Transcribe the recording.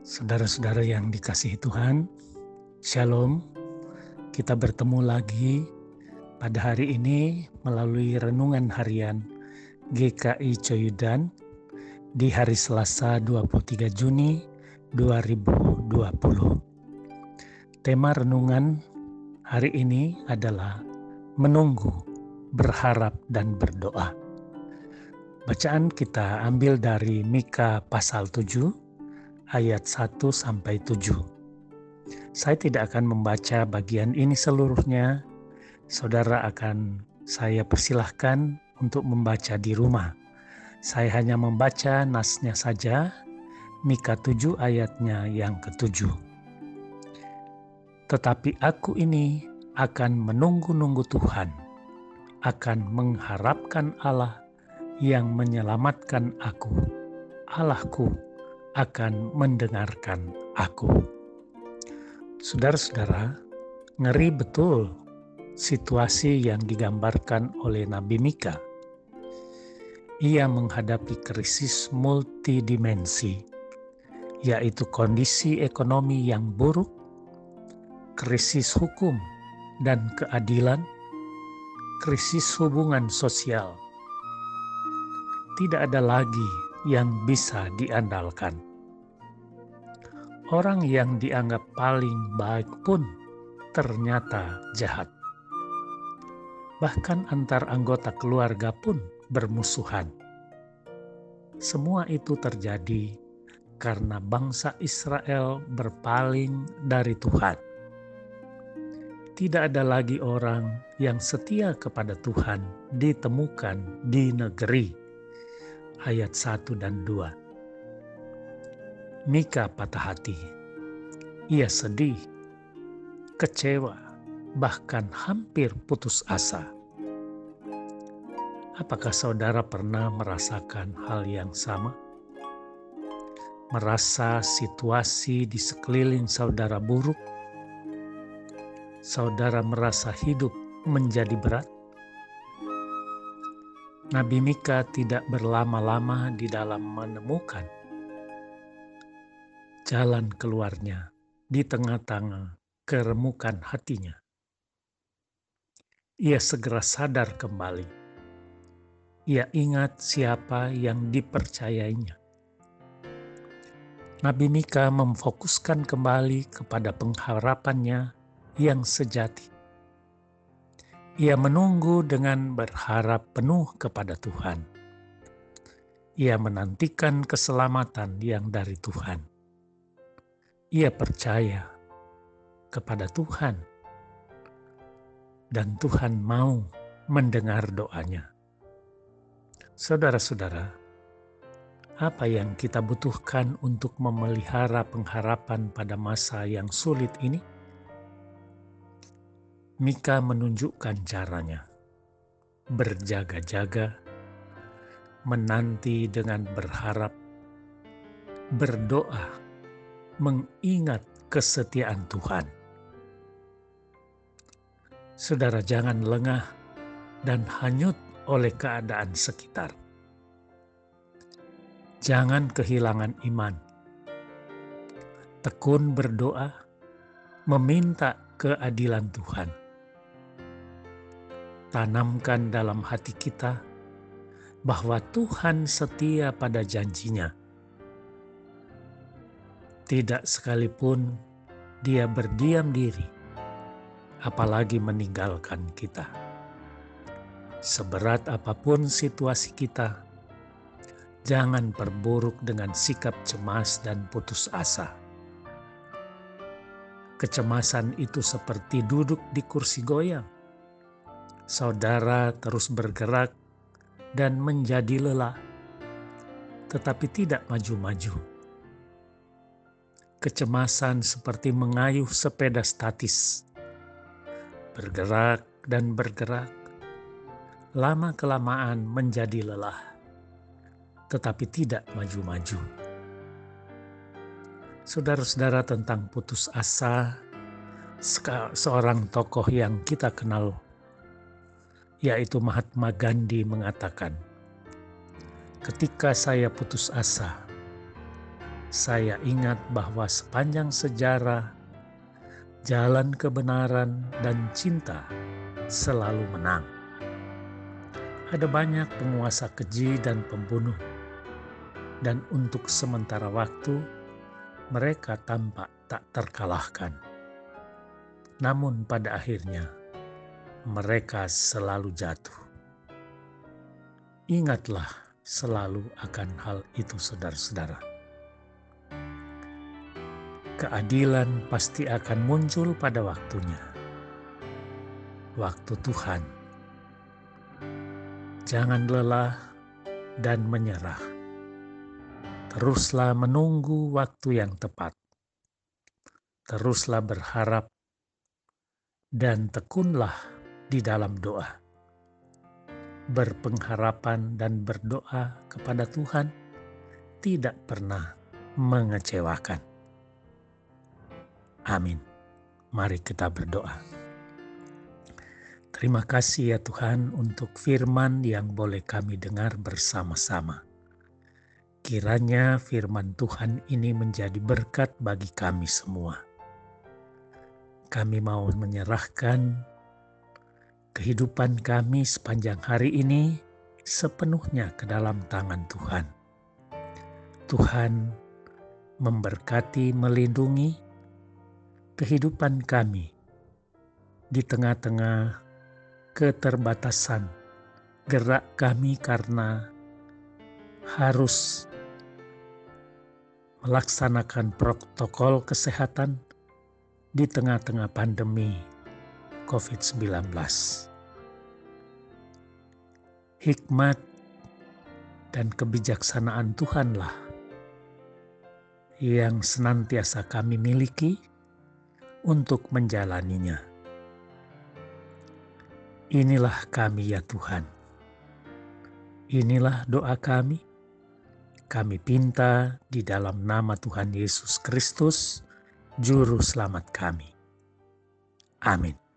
Saudara-saudara yang dikasihi Tuhan, Shalom. Kita bertemu lagi pada hari ini melalui renungan harian GKI Coyudan di hari Selasa 23 Juni 2020. Tema renungan hari ini adalah menunggu, berharap dan berdoa. Bacaan kita ambil dari Mika pasal 7 ayat 1 sampai 7. Saya tidak akan membaca bagian ini seluruhnya. Saudara akan saya persilahkan untuk membaca di rumah. Saya hanya membaca nasnya saja, Mika 7 ayatnya yang ketujuh. Tetapi aku ini akan menunggu-nunggu Tuhan, akan mengharapkan Allah yang menyelamatkan aku, Allahku akan mendengarkan aku. Saudara-saudara, ngeri betul situasi yang digambarkan oleh Nabi Mika. Ia menghadapi krisis multidimensi, yaitu kondisi ekonomi yang buruk, krisis hukum dan keadilan, krisis hubungan sosial. Tidak ada lagi yang bisa diandalkan. Orang yang dianggap paling baik pun ternyata jahat. Bahkan antar anggota keluarga pun bermusuhan. Semua itu terjadi karena bangsa Israel berpaling dari Tuhan. Tidak ada lagi orang yang setia kepada Tuhan ditemukan di negeri ayat 1 dan 2. Mika patah hati. Ia sedih, kecewa, bahkan hampir putus asa. Apakah saudara pernah merasakan hal yang sama? Merasa situasi di sekeliling saudara buruk? Saudara merasa hidup menjadi berat? Nabi Mika tidak berlama-lama di dalam menemukan jalan keluarnya di tengah-tengah keremukan hatinya. Ia segera sadar kembali. Ia ingat siapa yang dipercayainya. Nabi Mika memfokuskan kembali kepada pengharapannya yang sejati ia menunggu dengan berharap penuh kepada Tuhan. Ia menantikan keselamatan yang dari Tuhan. Ia percaya kepada Tuhan, dan Tuhan mau mendengar doanya. Saudara-saudara, apa yang kita butuhkan untuk memelihara pengharapan pada masa yang sulit ini? Mika menunjukkan caranya. Berjaga-jaga, menanti dengan berharap, berdoa, mengingat kesetiaan Tuhan. Saudara jangan lengah dan hanyut oleh keadaan sekitar. Jangan kehilangan iman. Tekun berdoa, meminta keadilan Tuhan tanamkan dalam hati kita bahwa Tuhan setia pada janjinya. Tidak sekalipun dia berdiam diri, apalagi meninggalkan kita. Seberat apa pun situasi kita, jangan perburuk dengan sikap cemas dan putus asa. Kecemasan itu seperti duduk di kursi goyang saudara terus bergerak dan menjadi lelah, tetapi tidak maju-maju. Kecemasan seperti mengayuh sepeda statis, bergerak dan bergerak, lama-kelamaan menjadi lelah, tetapi tidak maju-maju. Saudara-saudara, tentang putus asa, seorang tokoh yang kita kenal yaitu Mahatma Gandhi mengatakan, "Ketika saya putus asa, saya ingat bahwa sepanjang sejarah, jalan kebenaran dan cinta selalu menang. Ada banyak penguasa keji dan pembunuh, dan untuk sementara waktu mereka tampak tak terkalahkan. Namun, pada akhirnya mereka selalu jatuh. Ingatlah selalu akan hal itu, saudara-saudara keadilan pasti akan muncul pada waktunya. Waktu Tuhan. Jangan lelah dan menyerah. Teruslah menunggu waktu yang tepat. Teruslah berharap dan tekunlah di dalam doa. Berpengharapan dan berdoa kepada Tuhan tidak pernah mengecewakan. Amin. Mari kita berdoa. Terima kasih ya Tuhan untuk firman yang boleh kami dengar bersama-sama. Kiranya firman Tuhan ini menjadi berkat bagi kami semua. Kami mau menyerahkan kehidupan kami sepanjang hari ini sepenuhnya ke dalam tangan Tuhan. Tuhan memberkati, melindungi, kehidupan kami di tengah-tengah keterbatasan gerak kami karena harus melaksanakan protokol kesehatan di tengah-tengah pandemi COVID-19. Hikmat dan kebijaksanaan Tuhanlah yang senantiasa kami miliki untuk menjalaninya. Inilah kami ya Tuhan. Inilah doa kami. Kami pinta di dalam nama Tuhan Yesus Kristus, Juru Selamat kami. Amin.